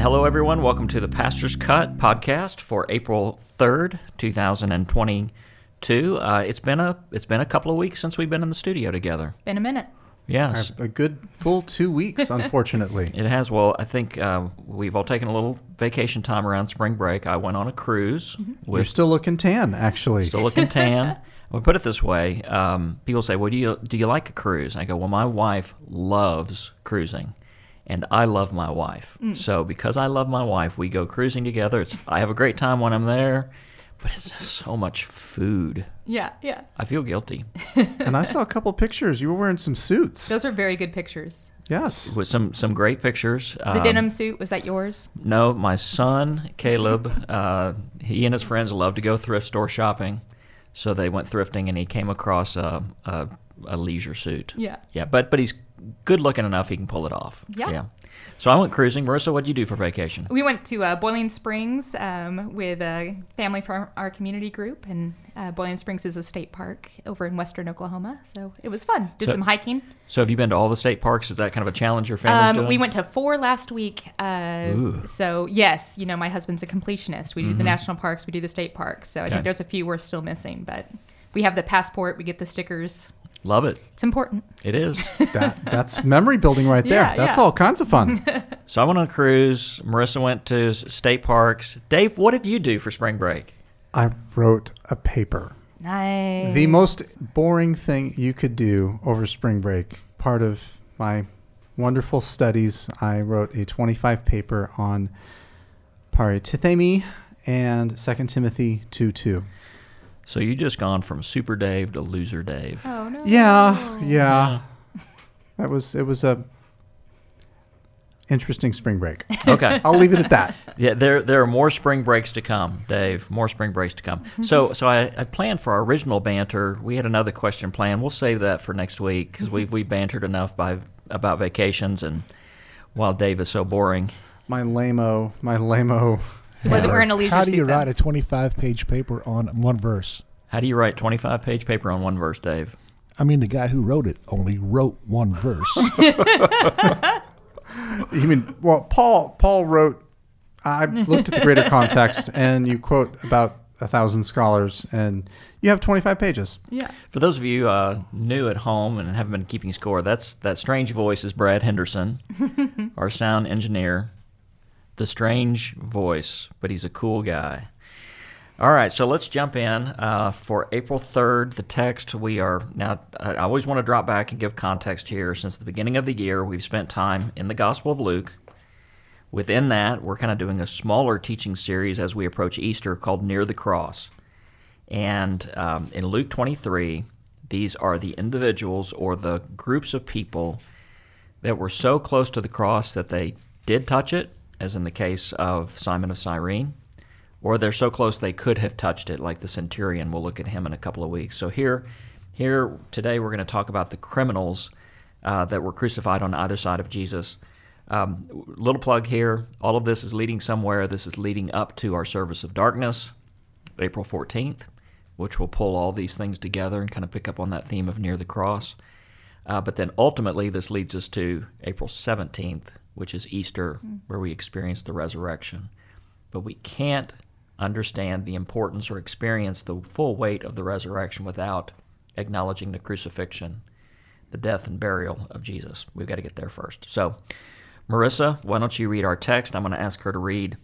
hello everyone. Welcome to the pastor's cut podcast for april 3rd 2020 too. Uh, it's been a it's been a couple of weeks since we've been in the studio together. Been a minute. Yes, a, good full two weeks. unfortunately, it has. Well, I think uh, we've all taken a little vacation time around spring break. I went on a cruise. Mm-hmm. You're still looking tan, actually. Still looking tan. I would put it this way: um, people say, "Well, do you do you like a cruise?" And I go, "Well, my wife loves cruising." and I love my wife. Mm. So because I love my wife, we go cruising together. It's, I have a great time when I'm there but it's just so much food. Yeah, yeah. I feel guilty. and I saw a couple pictures. You were wearing some suits. Those are very good pictures. yes. With some some great pictures. The Um, denim suit, was that yours? No, my son Caleb, uh, he and his friends love to go thrift store shopping, so they went thrifting and he came across a a, a leisure suit. Yeah. Yeah, but but he's good looking enough he can pull it off. Yeah. So I went cruising. Marissa, what did you do for vacation? We went to uh, Boiling Springs um, with a family from our community group, and uh, Boiling Springs is a state park over in western Oklahoma. So it was fun. Did So- some hiking. So have you been to all the state parks? Is that kind of a challenge your family's Um, doing? we went to four last week. Uh, Mm-hmm. so yes, you know my husband's a completionist. We do the national parks, we do the state parks. So I think there's a few we're still missing, but we have the passport. We get the stickers. Love it. It's important. It is. That, that's memory building right there. Yeah, that's yeah. all kinds of fun. so I went on a cruise. Marissa went to state parks. Dave, what did you do for spring break? I wrote a paper. Nice. The most boring thing you could do over spring break. Part of my wonderful studies, I wrote a 25 paper on paratithemi and 2 Timothy 2 2. So you just gone from Super Dave to Loser Dave. Oh no. Yeah, yeah. That was it was a interesting spring break. Okay. I'll leave it at that. Yeah, there there are more spring breaks to come, Dave. More spring breaks to come. So mm-hmm. so I, I planned for our original banter. We had another question planned. We'll save that for next week because mm-hmm. we've we bantered enough by about vacations and while Dave is so boring. My lameo, my lamo. He wasn't wearing a leisure How do you suit, though. write a 25 page paper on one verse? How do you write twenty five page paper on one verse, Dave? I mean, the guy who wrote it only wrote one verse. You mean well, Paul? Paul wrote. I looked at the greater context, and you quote about a thousand scholars, and you have twenty-five pages. Yeah. For those of you uh, new at home and haven't been keeping score, that's that strange voice is Brad Henderson, our sound engineer. The strange voice, but he's a cool guy. All right, so let's jump in uh, for April 3rd. The text we are now, I always want to drop back and give context here. Since the beginning of the year, we've spent time in the Gospel of Luke. Within that, we're kind of doing a smaller teaching series as we approach Easter called Near the Cross. And um, in Luke 23, these are the individuals or the groups of people that were so close to the cross that they did touch it, as in the case of Simon of Cyrene, or they're so close they could have touched it, like the centurion. We'll look at him in a couple of weeks. So here, here today, we're going to talk about the criminals uh, that were crucified on either side of Jesus. Um, little plug here: all of this is leading somewhere. This is leading up to our service of darkness, April 14th, which will pull all these things together and kind of pick up on that theme of near the cross. Uh, but then ultimately, this leads us to April 17th, which is Easter, where we experience the resurrection. But we can't understand the importance or experience the full weight of the resurrection without acknowledging the crucifixion, the death and burial of Jesus. We've got to get there first. So, Marissa, why don't you read our text? I'm going to ask her to read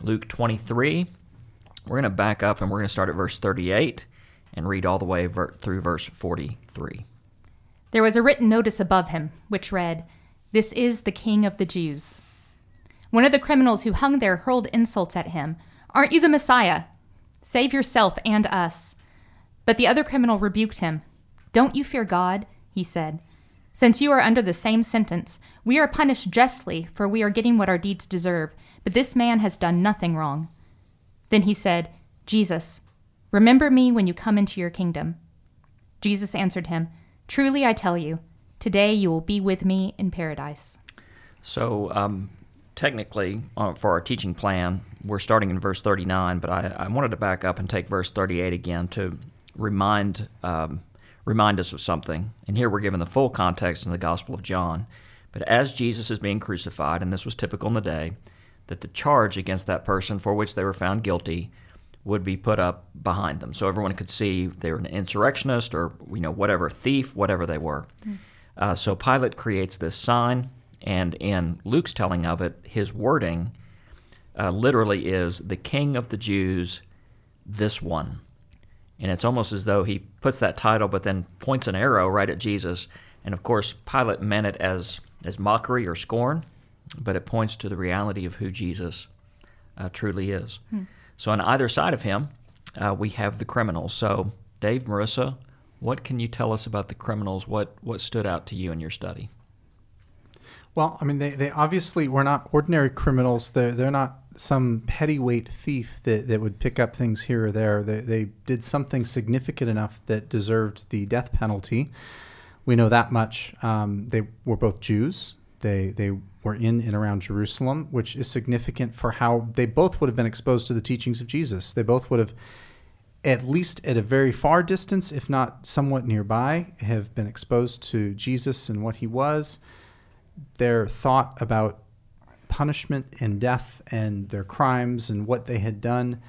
Luke 23. We're going to back up and we're going to start at verse 38 and read all the way through verse 43. There was a written notice above him, which read, This is the King of the Jews. One of the criminals who hung there hurled insults at him. Aren't you the Messiah? Save yourself and us. But the other criminal rebuked him. Don't you fear God? He said. Since you are under the same sentence, we are punished justly, for we are getting what our deeds deserve, but this man has done nothing wrong. Then he said, Jesus, Remember me when you come into your kingdom. Jesus answered him, Truly I tell you, today you will be with me in paradise. So, um, technically, uh, for our teaching plan, we're starting in verse 39, but I, I wanted to back up and take verse 38 again to remind um, remind us of something. And here we're given the full context in the Gospel of John. But as Jesus is being crucified, and this was typical in the day, that the charge against that person for which they were found guilty would be put up behind them, so everyone could see they were an insurrectionist or you know whatever thief, whatever they were. Mm. Uh, so Pilate creates this sign, and in Luke's telling of it, his wording uh, literally is "the King of the Jews, this one," and it's almost as though he puts that title, but then points an arrow right at Jesus. And of course, Pilate meant it as as mockery or scorn, but it points to the reality of who Jesus uh, truly is. Hmm. So on either side of him, uh, we have the criminals. So Dave, Marissa, what can you tell us about the criminals? What what stood out to you in your study? Well, I mean, they, they obviously were not ordinary criminals. They're, they're not some heavyweight thief that, that would pick up things here or there. They, they did something significant enough that deserved the death penalty. We know that much. Um, they were both Jews. They, they were in and around Jerusalem, which is significant for how they both would have been exposed to the teachings of Jesus. They both would have, at least at a very far distance, if not somewhat nearby, have been exposed to Jesus and what he was. Their thought about punishment and death and their crimes and what they had done.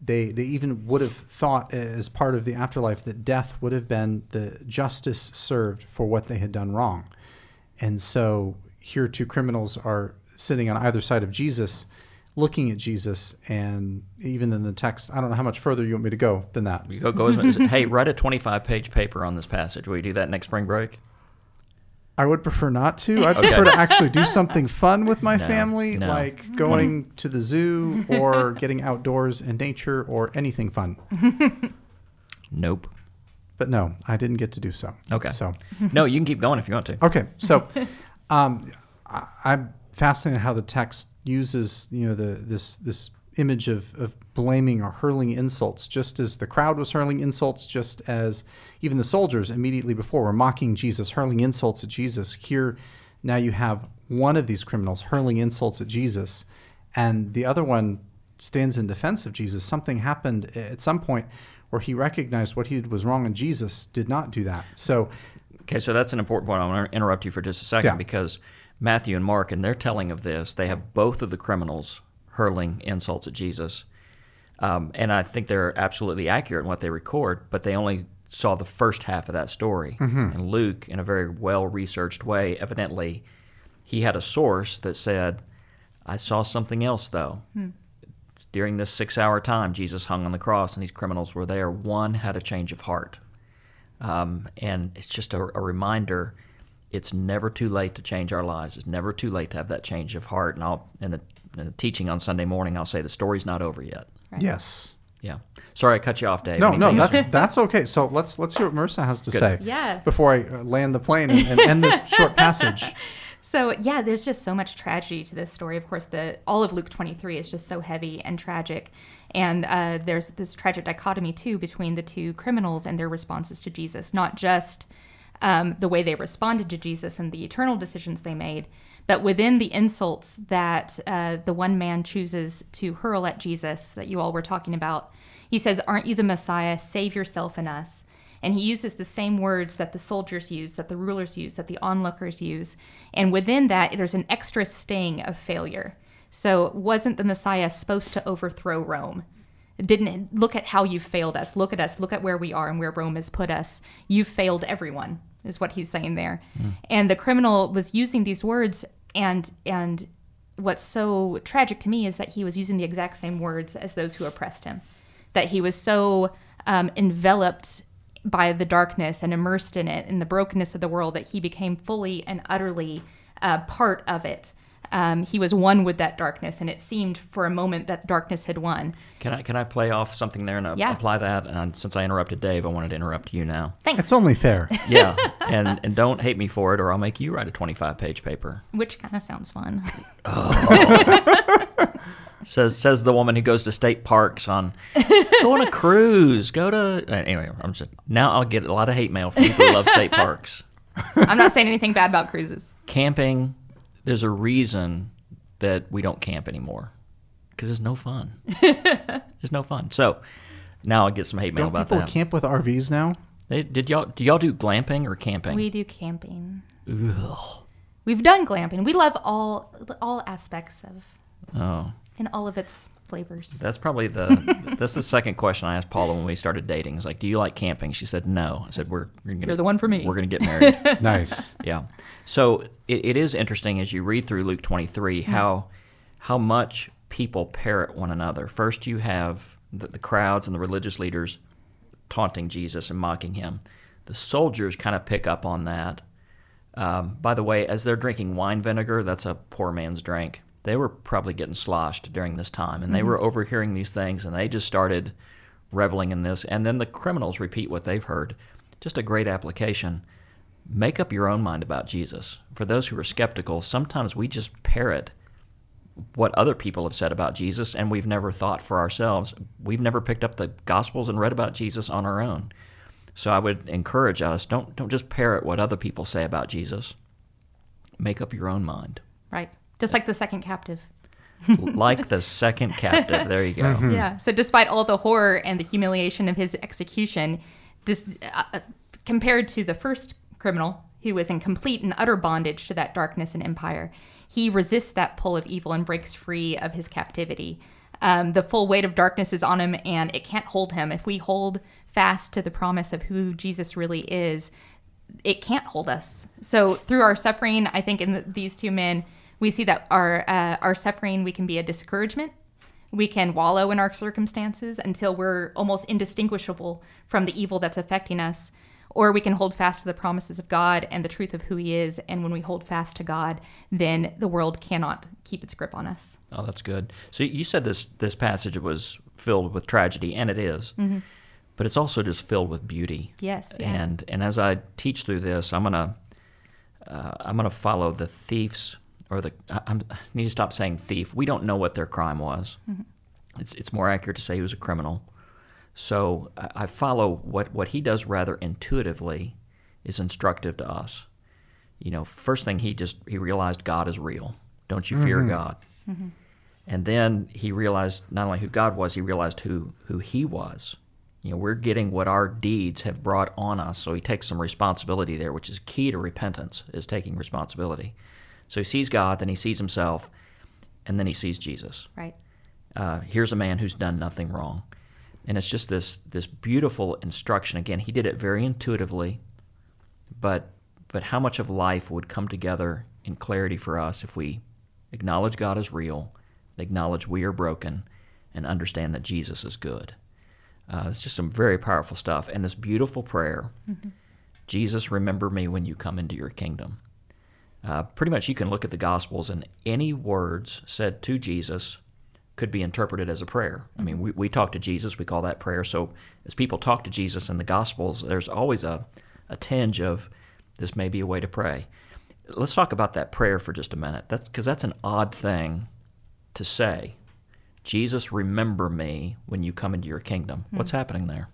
They, they even would have thought, as part of the afterlife, that death would have been the justice served for what they had done wrong. And so here two criminals are sitting on either side of Jesus, looking at Jesus, and even in the text, I don't know how much further you want me to go than that. You go, go hey, write a 25 page paper on this passage. Will you do that next spring break? I would prefer not to. I'd okay. prefer to actually do something fun with my no, family, no. like going to the zoo or getting outdoors in nature or anything fun. nope. But no, I didn't get to do so. Okay. So no, you can keep going if you want to. Okay. So um, I, am fascinated how the text uses you know the this this image of, of blaming or hurling insults, just as the crowd was hurling insults, just as even the soldiers immediately before were mocking Jesus, hurling insults at Jesus. Here, now you have one of these criminals hurling insults at Jesus, and the other one stands in defense of Jesus. Something happened at some point where he recognized what he did was wrong, and Jesus did not do that. So Okay, so that's an important point. I want to interrupt you for just a second yeah. because Matthew and Mark, in their telling of this, they have both of the criminals hurling insults at Jesus. Um, and I think they're absolutely accurate in what they record, but they only saw the first half of that story. Mm-hmm. And Luke, in a very well researched way, evidently, he had a source that said, I saw something else, though. Hmm. During this six hour time, Jesus hung on the cross and these criminals were there. One had a change of heart. Um, and it's just a, a, reminder it's never too late to change our lives. It's never too late to have that change of heart. And I'll in the, in the teaching on Sunday morning, I'll say the story's not over yet. Right. Yes. Yeah. Sorry, I cut you off, Dave. No, Anything no, that's that's okay. So let's let's hear what Marissa has to Good. say. Yeah. Before I uh, land the plane and, and end this short passage. So yeah, there's just so much tragedy to this story. Of course, the all of Luke 23 is just so heavy and tragic, and uh, there's this tragic dichotomy too between the two criminals and their responses to Jesus. Not just um, the way they responded to Jesus and the eternal decisions they made, but within the insults that uh, the one man chooses to hurl at Jesus that you all were talking about. He says, "Aren't you the Messiah? Save yourself and us." And he uses the same words that the soldiers use, that the rulers use, that the onlookers use. And within that, there's an extra sting of failure. So, wasn't the Messiah supposed to overthrow Rome? Didn't look at how you failed us. Look at us. Look at where we are and where Rome has put us. You failed everyone, is what he's saying there. Mm. And the criminal was using these words, and and what's so tragic to me is that he was using the exact same words as those who oppressed him. That he was so um, enveloped by the darkness and immersed in it in the brokenness of the world that he became fully and utterly uh, part of it. Um, he was one with that darkness, and it seemed for a moment that darkness had won. Can I can I play off something there and uh, yeah. apply that? And since I interrupted Dave, I wanted to interrupt you now. Thanks. It's only fair. yeah, and and don't hate me for it, or I'll make you write a twenty five page paper. Which kind of sounds fun. Oh. says says the woman who goes to state parks on go on a cruise, go to uh, anyway. I'm just now I'll get a lot of hate mail from people who love state parks. I'm not saying anything bad about cruises. Camping, there's a reason that we don't camp anymore because it's no fun. it's no fun. So now I'll get some hate mail Don't about people that. camp with RVs now? They- did y'all do y'all do glamping or camping? We do camping. Ugh. We've done glamping. We love all all aspects of Oh, in all of its flavors. that's probably the that's the second question I asked Paula when we started dating. It's like, do you like camping? She said no. I said we're, we're gonna, You're the one for me. We're gonna get married. Nice. Yeah. So it, it is interesting as you read through Luke 23 how how much people parrot one another. First, you have the, the crowds and the religious leaders taunting Jesus and mocking him. The soldiers kind of pick up on that. Um, by the way, as they're drinking wine vinegar, that's a poor man's drink. They were probably getting sloshed during this time, and they mm-hmm. were overhearing these things, and they just started reveling in this. And then the criminals repeat what they've heard. Just a great application make up your own mind about Jesus. For those who are skeptical, sometimes we just parrot what other people have said about Jesus and we've never thought for ourselves. We've never picked up the gospels and read about Jesus on our own. So I would encourage us don't don't just parrot what other people say about Jesus. Make up your own mind. Right. Just like the second captive. like the second captive. There you go. Yeah. So despite all the horror and the humiliation of his execution, dis- uh, compared to the first criminal who was in complete and utter bondage to that darkness and empire, he resists that pull of evil and breaks free of his captivity. Um, the full weight of darkness is on him, and it can't hold him. If we hold fast to the promise of who Jesus really is, it can't hold us. So through our suffering, I think in the, these two men, we see that our uh, our suffering we can be a discouragement. We can wallow in our circumstances until we're almost indistinguishable from the evil that's affecting us, or we can hold fast to the promises of God and the truth of who He is. And when we hold fast to God, then the world cannot keep its grip on us. Oh, that's good. So you said this this passage was filled with tragedy, and it is. but it's also just filled with beauty. Yes, yeah. And and as I teach through this, I'm gonna uh, I'm gonna follow the thieves or the I, I'm, I need to stop saying thief. We don't know what their crime was. Mm-hmm. It's it's more accurate to say he was a criminal. So I, I follow what what he does rather intuitively is instructive to us. You know, first thing he just he realized God is real. Don't you fear mm-hmm. God. Mm-hmm. And then he realized not only who God was, he realized who who he was. You know, we're getting what our deeds have brought on us. So he takes some responsibility there, which is key to repentance, is taking responsibility. So he sees God, then he sees himself, and then he sees Jesus. Right. Uh, here's a man who's done nothing wrong. And it's just this this beautiful instruction. Again, he did it very intuitively, but but how much of life would come together in clarity for us if we acknowledge God is real, acknowledge we are broken, and understand that Jesus is good. Uh, it's just some very powerful stuff. And this beautiful prayer Jesus, remember me when you come into your kingdom. Uh, pretty much you can look at the Gospels, and any words said to Jesus could be interpreted as a prayer. I mean, we, we talk to Jesus, we call that prayer. So as people talk to Jesus in the Gospels, there's always a, a tinge of this may be a way to pray. Let's talk about that prayer for just a minute. That's because that's an odd thing to say. Jesus, remember me when you come into your kingdom. What's happening there?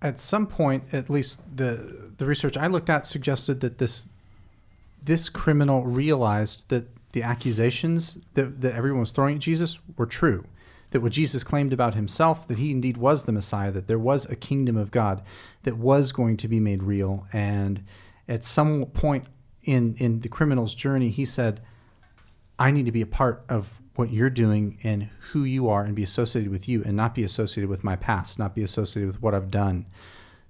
At some point, at least the the research I looked at suggested that this this criminal realized that the accusations that, that everyone was throwing at Jesus were true. That what Jesus claimed about himself, that he indeed was the Messiah, that there was a kingdom of God that was going to be made real. And at some point in, in the criminal's journey, he said, I need to be a part of what you're doing and who you are and be associated with you and not be associated with my past, not be associated with what I've done.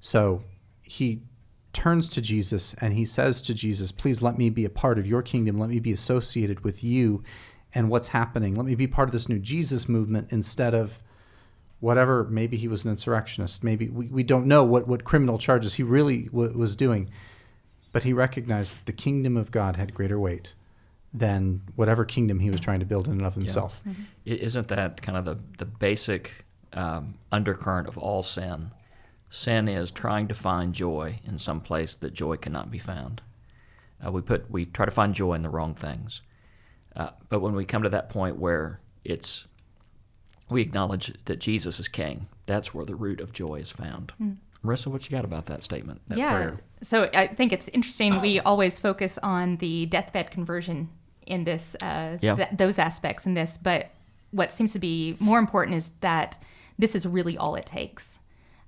So he turns to Jesus and he says to Jesus, Please let me be a part of your kingdom. Let me be associated with you and what's happening. Let me be part of this new Jesus movement instead of whatever. Maybe he was an insurrectionist. Maybe we, we don't know what, what criminal charges he really w- was doing. But he recognized that the kingdom of God had greater weight than whatever kingdom he was trying to build in and of himself. I- Isn't that kind of the, the basic um, undercurrent of all sin? Sin is trying to find joy in some place that joy cannot be found. Uh, we put we try to find joy in the wrong things. Uh, but when we come to that point where it's we acknowledge that Jesus is King. That's where the root of joy is found. Marissa, what you got about that statement? That yeah. prayer? So I think it's interesting. We always focus on the deathbed conversion in this, uh, Yeah. th- those aspects in this. But what seems to be more important is that this is really all it takes.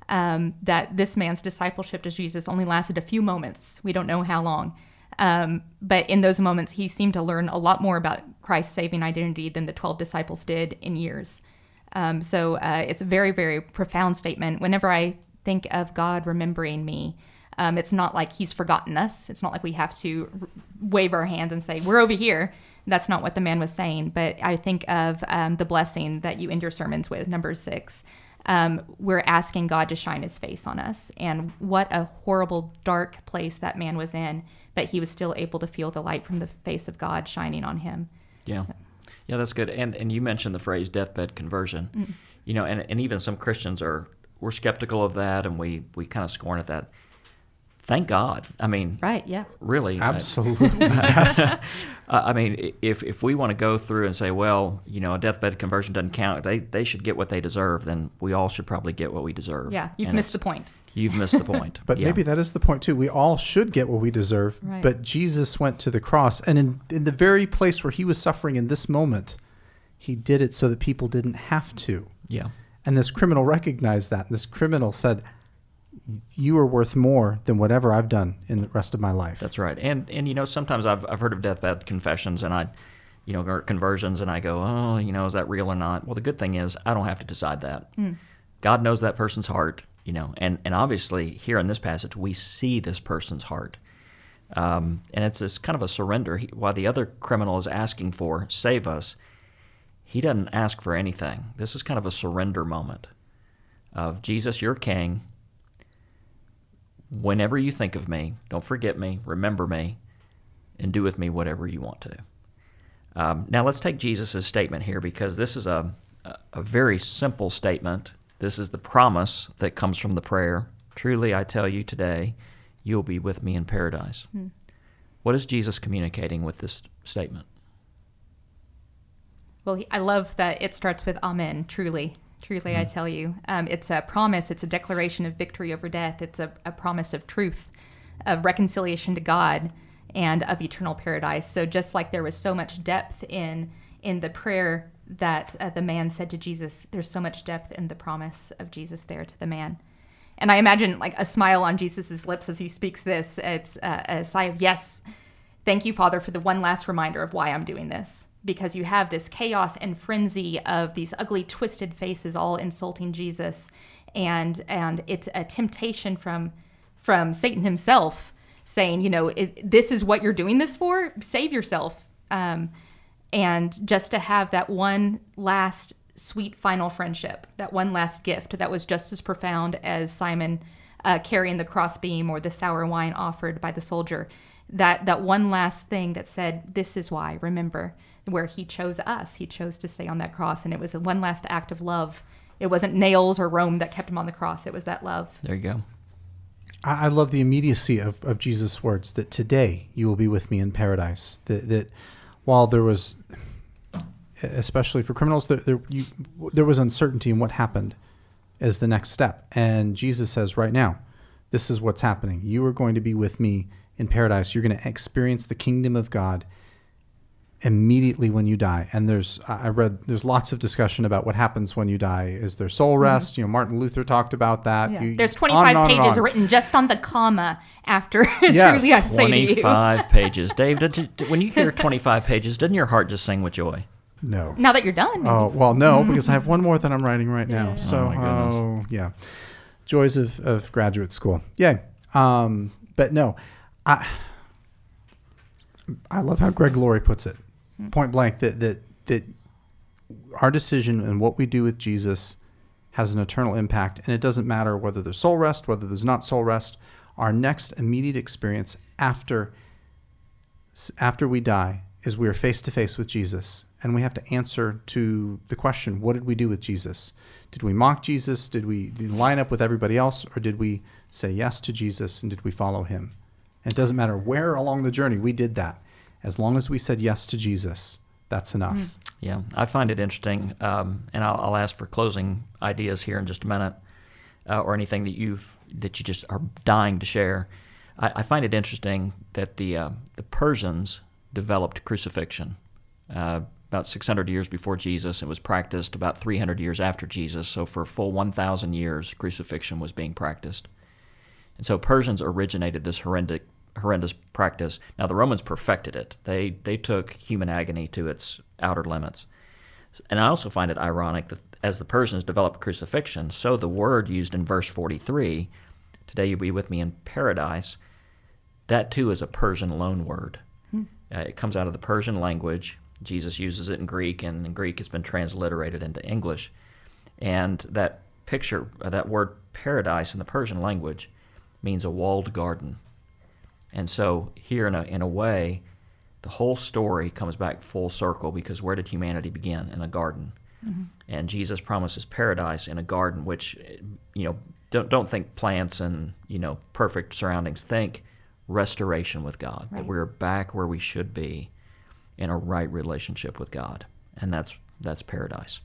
Um, that this man's discipleship to Jesus only lasted a few moments. We don't know how long. Um, but in those moments, he seemed to learn a lot more about Christ's saving identity than the 12 disciples did in years. Um, so uh, it's a very, very profound statement. Whenever I think of God remembering me, um, it's not like he's forgotten us. It's not like we have to wave our hands and say, We're over here. That's not what the man was saying. But I think of um, the blessing that you end your sermons with, Numbers six. Um, we're asking God to shine his face on us. And what a horrible, dark place that man was in, but he was still able to feel the light from the face of God shining on him. Yeah. Yeah, that's good. And and you mentioned the phrase deathbed conversion. Mm. You know, and, and even some Christians are we're skeptical of that and we, we kind of scorn at that. Thank God. I mean, Right, yeah. really. I- Absolutely. yes. Uh, I mean, if if we want to go through and say, well, you know, a deathbed conversion doesn't count, they they should get what they deserve, then we all should probably get what we deserve. Yeah, you've And missed the point. You've missed the point. But Yeah. maybe that is the point too. We all should get what we deserve. Right. But Jesus went to the cross, and in in the very place where he was suffering in this moment, he did it so that people didn't have to. Yeah. And this criminal recognized that. And this criminal said, "You are worth more than whatever I've done in the rest of my life." That's right. And and you know, sometimes I've I've heard of deathbed confessions and I you know, or conversions and I go, "Oh, you know, is that real or not?" Well, the good thing is I don't have to decide that. God knows that person's heart, you know. And and obviously here in this passage we see this person's heart. Um, and it's this kind of a surrender. He, while the other criminal is asking for save us, he doesn't ask for anything. This is kind of a surrender moment of Jesus, you're king. Whenever you think of me, don't forget me, remember me, and do with me whatever you want to. Um, now let's take Jesus' statement here because this is a, a, a very simple statement. This is the promise that comes from the prayer. Truly, I tell you today, you'll be with me in paradise. What is Jesus communicating with this statement? Well, I love that it starts with Amen, truly. Truly, I tell you. Um, it's a promise, it's a declaration of victory over death, it's a, a promise of truth, of reconciliation to God, and of eternal paradise. So, just like there was so much depth in, in the prayer that uh, the man said to Jesus, there's so much depth in the promise of Jesus there to the man. And I imagine like a smile on Jesus' lips as he speaks this. It's uh, a sigh of yes, Thank you, Father, for the one last reminder of why I'm doing this. Because you have this chaos and frenzy of these ugly, twisted faces all insulting Jesus, and and it's a temptation from from Satan himself, saying, you know, this is what you're doing this for. Save yourself. Um, and just to have that one last sweet final friendship, that one last gift that was just as profound as Simon uh, carrying the crossbeam or the sour wine offered by the soldier. That that one last thing that said, "This is why." Remember, where he chose us, he chose to stay on that cross, and it was a one last act of love. It wasn't nails or Rome that kept him on the cross; it was that love. There you go. I, I love the immediacy of, of Jesus' words that today you will be with me in paradise. That, that while there was, especially for criminals, there, there, you, there was uncertainty in what happened as the next step. And Jesus says, right now, this is what's happening. You are going to be with me in paradise. You're going to experience the kingdom of God immediately when you die. And there's, I I read, there's lots of discussion about what happens when you die. Is there soul rest? You know, Martin Luther talked about that. Mm-hmm. Yeah. You- There's 25 and on pages on. written just on the comma after. Yes. Truly, I say to you. 25 pages. Dave, did you- when you hear 25 pages, doesn't your heart just sing with joy? No. Now that you're done, maybe. Oh well, no, because I have one more that I'm writing right now. So, Oh, my goodness. oh yeah, joys of, of graduate school. Yay. Um, but no, I I love how Greg Laurie puts it, point blank that that that our decision and what we do with Jesus has an eternal impact, and it doesn't matter whether there's soul rest, whether there's not soul rest. Our next immediate experience after after we die is we are face to face with Jesus and we have to answer to the question what did we do with Jesus? Did we mock Jesus? Did we, did we line up with everybody else or did we say yes to Jesus and did we follow him? And it doesn't matter where along the journey we did that. As long as we said yes to Jesus, that's enough. Mm. Yeah, I find it interesting, um, and I'll, I'll ask for closing ideas here in just a minute, uh, or anything that you've that you just are dying to share. I, I find it interesting that the uh, the Persians developed crucifixion uh, about 600 years before Jesus. It was practiced about 300 years after Jesus. So for a full 1,000 years, crucifixion was being practiced. And so Persians originated this horrendous horrendous practice. Now the Romans perfected it. They they took human agony to its outer limits. And I also find it ironic that as the Persians developed crucifixion, so the word used in verse 43, today you'll be with me in paradise, that too is a Persian loan word. Uh, it comes out of the Persian language. Jesus uses it in Greek, and in Greek it's been transliterated into English. And that picture, uh, that word paradise in the Persian language, means a walled garden. And so here, in a, in a way, the whole story comes back full circle because where did humanity begin? In a garden. And Jesus promises paradise in a garden, which, you know, don't, don't think plants and, you know, perfect surroundings. Think restoration with God, that we're back where we should be in a right relationship with God. And that's, that's paradise.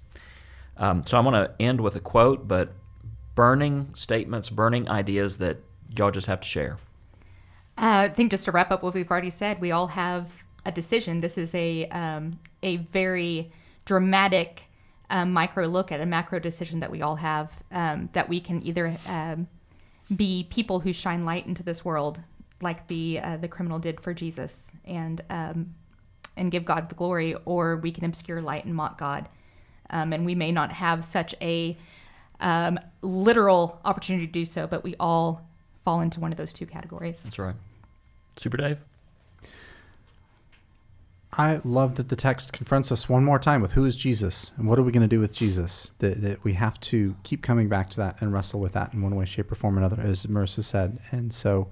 Um, so I'm going to end with a quote, but burning statements, burning ideas that y'all just have to share. Uh, I think just to wrap up what we've already said, we all have a decision. This is a um, a very dramatic um, micro look at a macro decision that we all have. Um, that we can either um, be people who shine light into this world, like the uh, the criminal did for Jesus, and um, and give God the glory, or we can obscure light and mock God. Um, and we may not have such a um, literal opportunity to do so, but we all fall into one of those two categories. That's right. Super Dave? I love that the text confronts us one more time with who is Jesus and what are we going to do with Jesus. That, that we have to keep coming back to that and wrestle with that in one way, shape, or form or another, as Marissa said. And so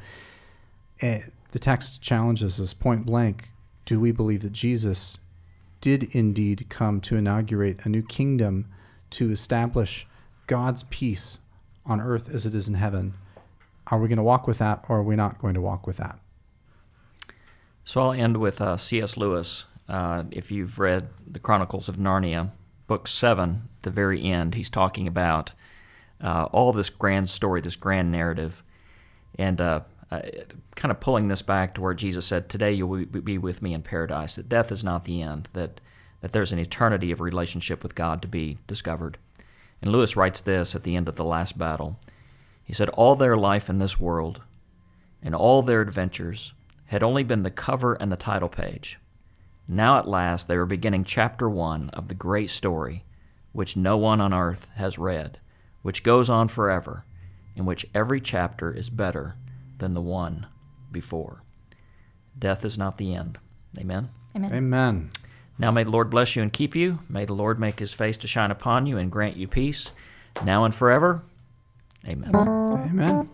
eh, the text challenges us point blank do we believe that Jesus did indeed come to inaugurate a new kingdom to establish God's peace on earth as it is in heaven? Are we going to walk with that or are we not going to walk with that? So I'll end with uh, C.S. Lewis. Uh, if you've read the Chronicles of Narnia, book seven, the very end, he's talking about uh, all this grand story, this grand narrative, and uh, uh, kind of pulling this back to where Jesus said, "Today you will be with me in paradise. That death is not the end. That that there's an eternity of relationship with God to be discovered." And Lewis writes this at the end of the last battle. He said, "All their life in this world, and all their adventures." Had only been the cover and the title page. Now at last they were beginning chapter one of the great story, which no one on earth has read, which goes on forever, in which every chapter is better than the one before. Death is not the end. Amen. Amen. Amen. Now may the Lord bless you and keep you. May the Lord make his face to shine upon you and grant you peace, now and forever. Amen. Amen.